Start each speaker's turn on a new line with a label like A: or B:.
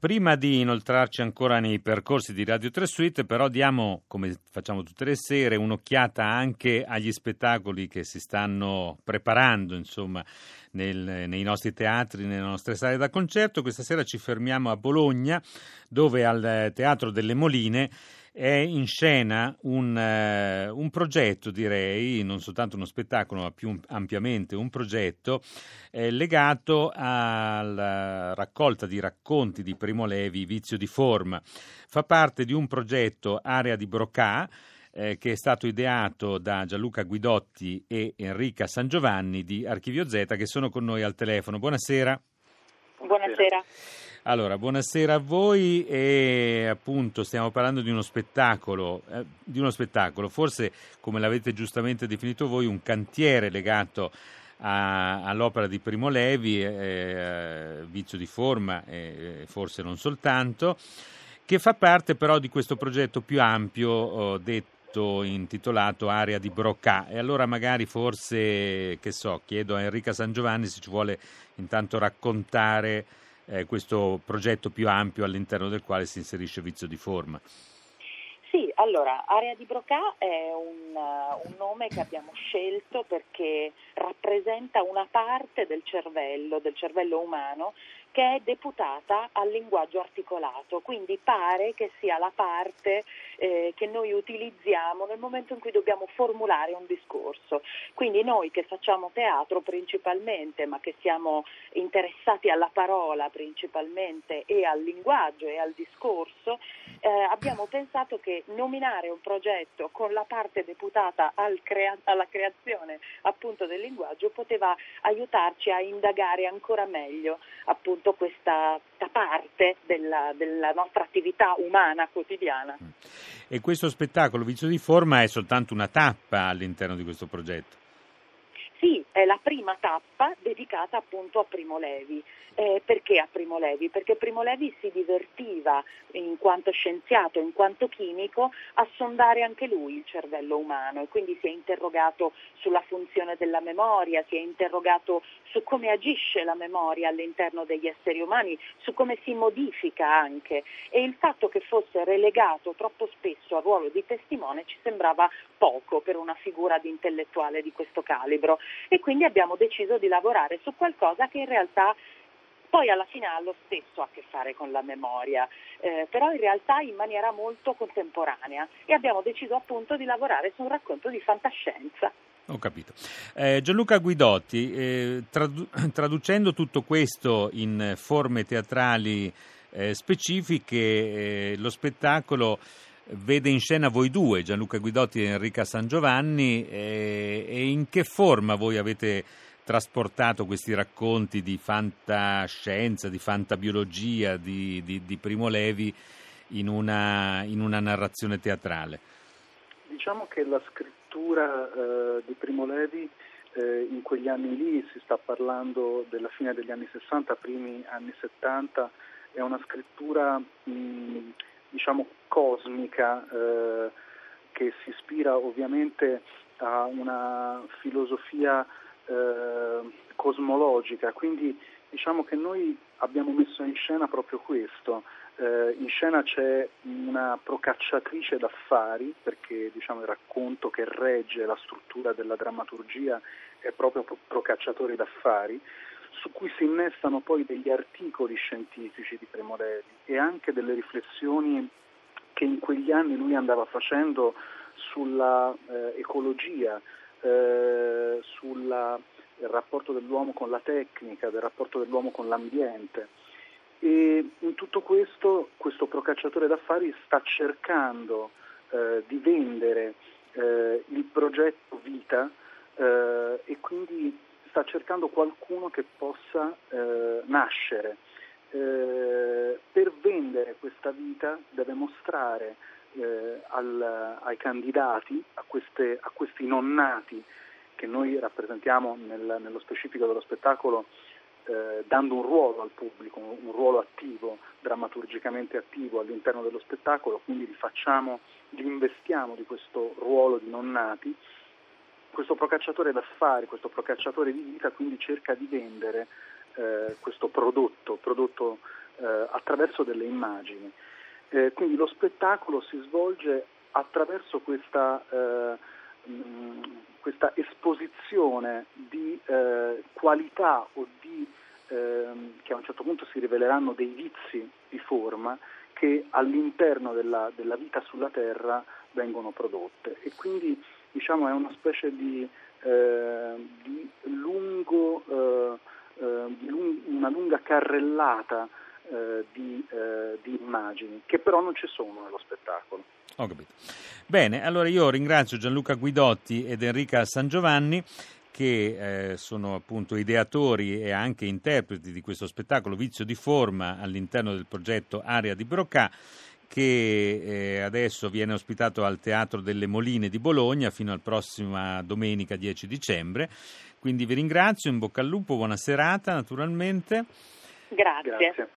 A: Prima di inoltrarci ancora nei percorsi di Radio 3 Suite, però diamo, come facciamo tutte le sere, un'occhiata anche agli spettacoli che si stanno preparando, insomma, nel, nei nostri teatri, nelle nostre sale da concerto. Questa sera ci fermiamo a Bologna, dove al Teatro delle Moline è in scena un, uh, un, progetto, direi, non soltanto uno spettacolo, ma più ampiamente un progetto eh, legato alla raccolta di racconti di Primo Levi, Vizio di forma. Fa parte di un progetto Area di Brocà. Eh, che è stato ideato da Gianluca Guidotti e Enrica San Giovanni di Archivio Z che sono con noi al telefono. Buonasera.
B: Buonasera.
A: Allora, buonasera a voi e appunto stiamo parlando di uno spettacolo, eh, di uno spettacolo, forse come l'avete giustamente definito voi, un cantiere legato a, all'opera di Primo Levi, eh, Vizio di forma, eh, forse non soltanto, che fa parte però di questo progetto più ampio oh, detto intitolato Area di Brocà. E allora magari forse, che so, chiedo a Enrica San Giovanni se ci vuole intanto raccontare eh, questo progetto più ampio all'interno del quale si inserisce Vizio di Forma.
B: Sì, allora, Area di Brocà è un, uh, un, nome che abbiamo scelto perché rappresenta una parte del cervello, del cervello umano, che è deputata al linguaggio articolato, quindi pare che sia la parte eh, che noi utilizziamo nel momento in cui dobbiamo formulare un discorso. Quindi noi che facciamo teatro principalmente, ma che siamo interessati alla parola principalmente e al linguaggio e al discorso, eh, abbiamo pensato che nominare un progetto con la parte deputata al crea- alla creazione appunto del linguaggio poteva aiutarci a indagare ancora meglio appunto questa, questa parte della, della nostra attività umana quotidiana.
A: E questo spettacolo Vizio di Forma è soltanto una tappa all'interno di questo progetto?
B: Sì, è la prima tappa dedicata appunto a Primo Levi. Eh, perché a Primo Levi? Perché Primo Levi si divertiva in quanto scienziato, in quanto chimico, a sondare anche lui il cervello umano e quindi si è interrogato sulla funzione della memoria, si è interrogato su come agisce la memoria all'interno degli esseri umani, su come si modifica anche e il fatto che fosse relegato troppo spesso al ruolo di testimone ci sembrava poco per una figura di intellettuale di questo calibro e quindi abbiamo deciso di lavorare su qualcosa che in realtà poi alla fine ha lo stesso a che fare con la memoria, eh, però in realtà in maniera molto contemporanea e abbiamo deciso appunto di lavorare su un racconto di fantascienza.
A: Ho capito. Eh, Gianluca Guidotti, eh, tradu- traducendo tutto questo in forme teatrali eh, specifiche, eh, lo spettacolo vede in scena voi due, Gianluca Guidotti e Enrica San Giovanni, eh, e in che forma voi avete trasportato questi racconti di fantascienza, di fantabiologia di, di, di Primo Levi in una, in una, narrazione teatrale?
C: Diciamo che la scrittura eh, di Primo Levi eh, in quegli anni lì, si sta parlando della fine degli anni 60, primi anni 70, è una scrittura mh, diciamo cosmica eh, che si ispira ovviamente a una filosofia eh, cosmologica, quindi diciamo che noi abbiamo messo in scena proprio questo. Eh, in scena c'è una procacciatrice d'affari, perché diciamo, il racconto che regge la struttura della drammaturgia è proprio procacciatori d'affari, su cui si innestano poi degli articoli scientifici di Primo Levi e anche delle riflessioni che in quegli anni lui andava facendo sulla eh, ecologia, eh, sul rapporto dell'uomo con la tecnica, del rapporto dell'uomo con l'ambiente. E in tutto questo, questo procacciatore d'affari sta cercando eh, di vendere eh, il progetto vita eh, e quindi sta cercando qualcuno che possa eh, nascere. Eh, per vendere questa vita deve mostrare eh, al, ai candidati, a, queste, a, questi non nati che noi rappresentiamo nel, nello specifico dello spettacolo, eh, dando un ruolo al pubblico, un ruolo attivo, drammaturgicamente attivo all'interno dello spettacolo, quindi li facciamo, li investiamo di questo ruolo di non nati. Questo procacciatore d'affari, questo procacciatore di vita quindi cerca di vendere eh, questo prodotto, prodotto eh, attraverso delle immagini. Eh, quindi lo spettacolo si svolge attraverso questa, eh, mh, questa esposizione di eh, qualità o di, ehm, che a un certo punto si riveleranno dei vizi di forma che all'interno della, della vita sulla Terra vengono prodotte e quindi diciamo, è una specie di, eh, di lungo, eh, eh, lung- una lunga carrellata eh, di, di immagini che però non ci sono nello spettacolo.
A: Ho capito. Bene, allora io ringrazio Gianluca Guidotti ed Enrica San Giovanni che eh, sono appunto ideatori e anche interpreti di questo spettacolo Vizio di forma all'interno del progetto Area di Brocà che eh, adesso viene ospitato al Teatro delle Moline di Bologna fino alla prossima domenica 10 dicembre. Quindi vi ringrazio, in bocca al lupo, buona serata naturalmente.
B: Grazie.
C: Grazie.